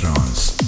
Trance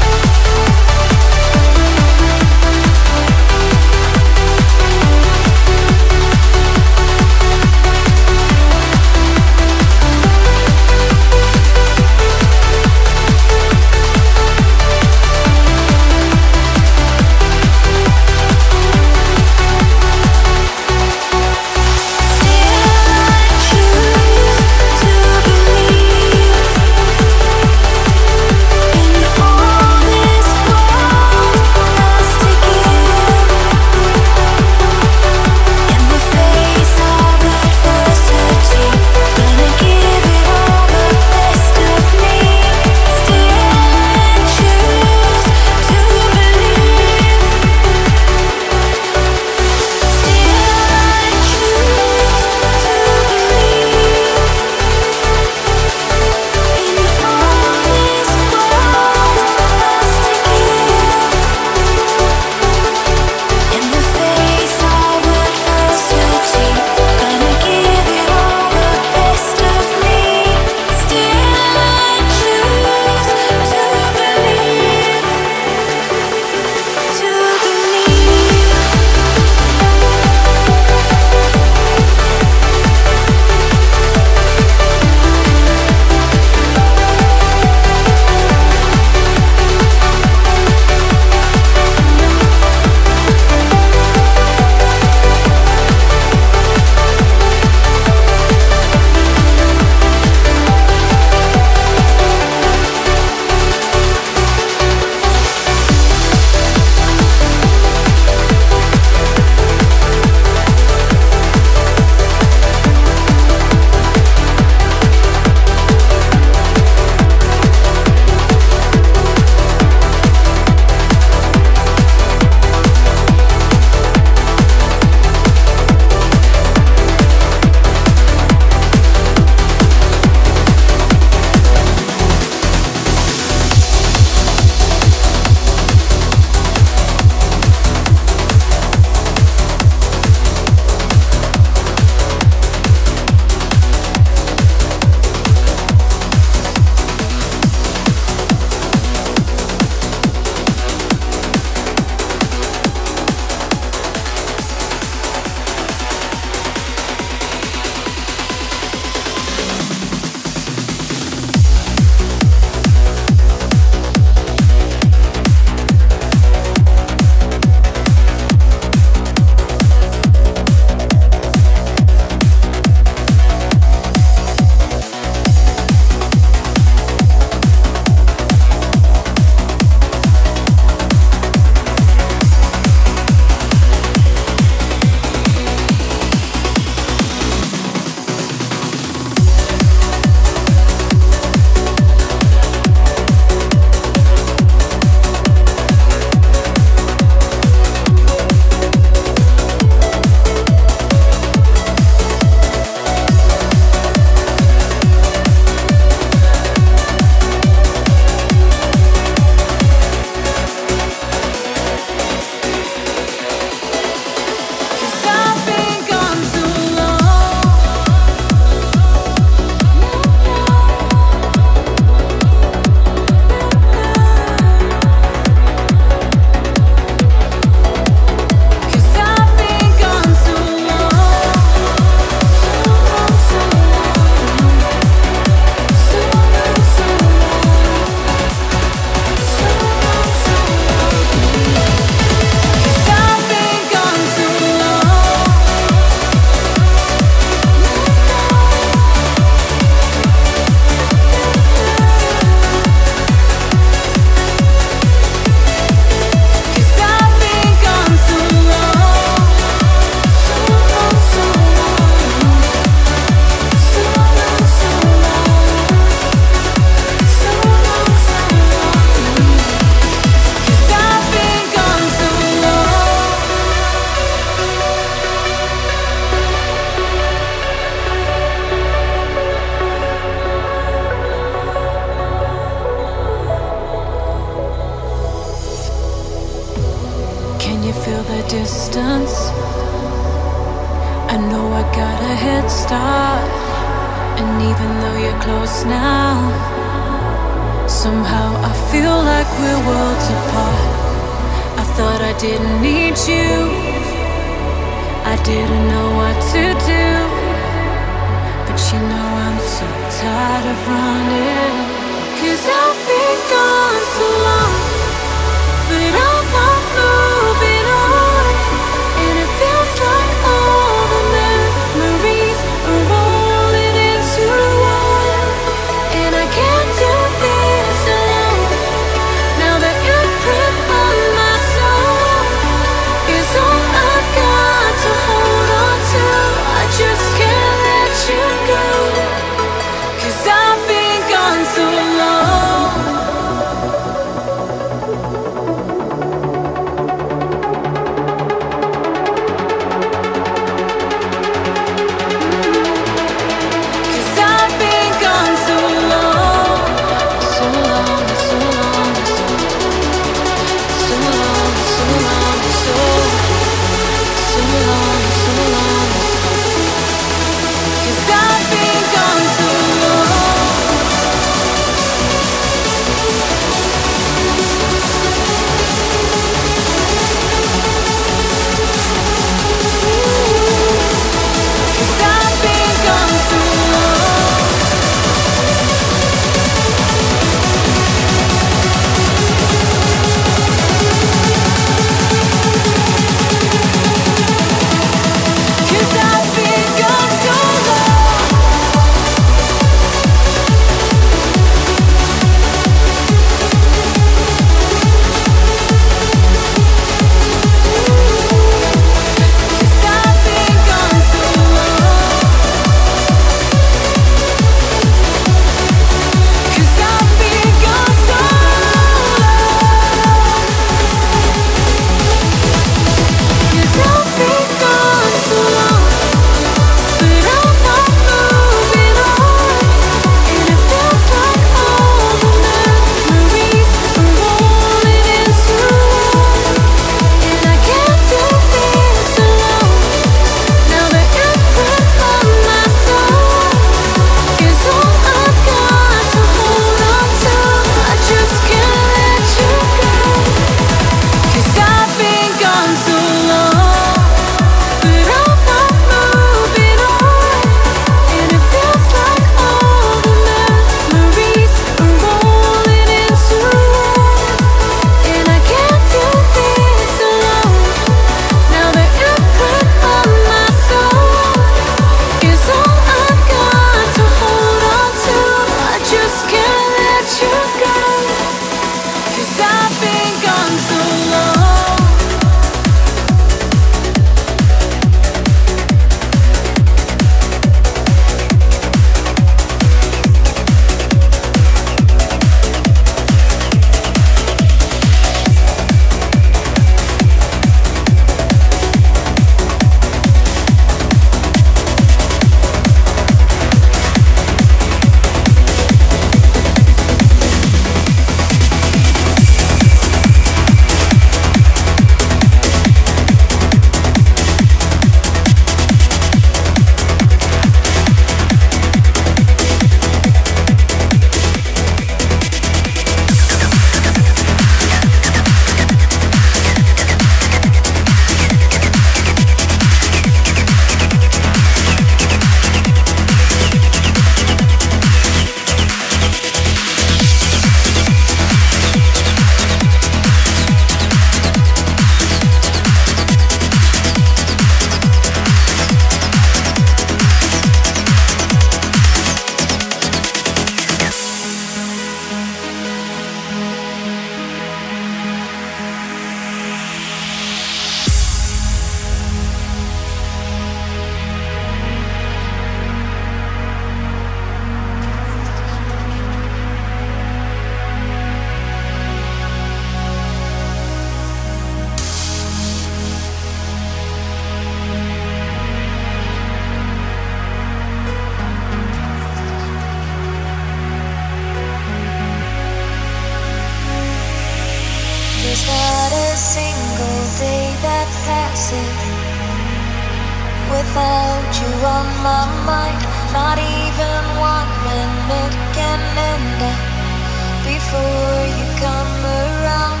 my mind. Not even one minute can end up uh, before you come around.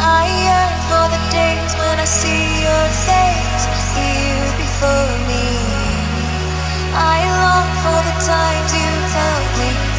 I yearn for the days when I see your face here before me. I long for the times you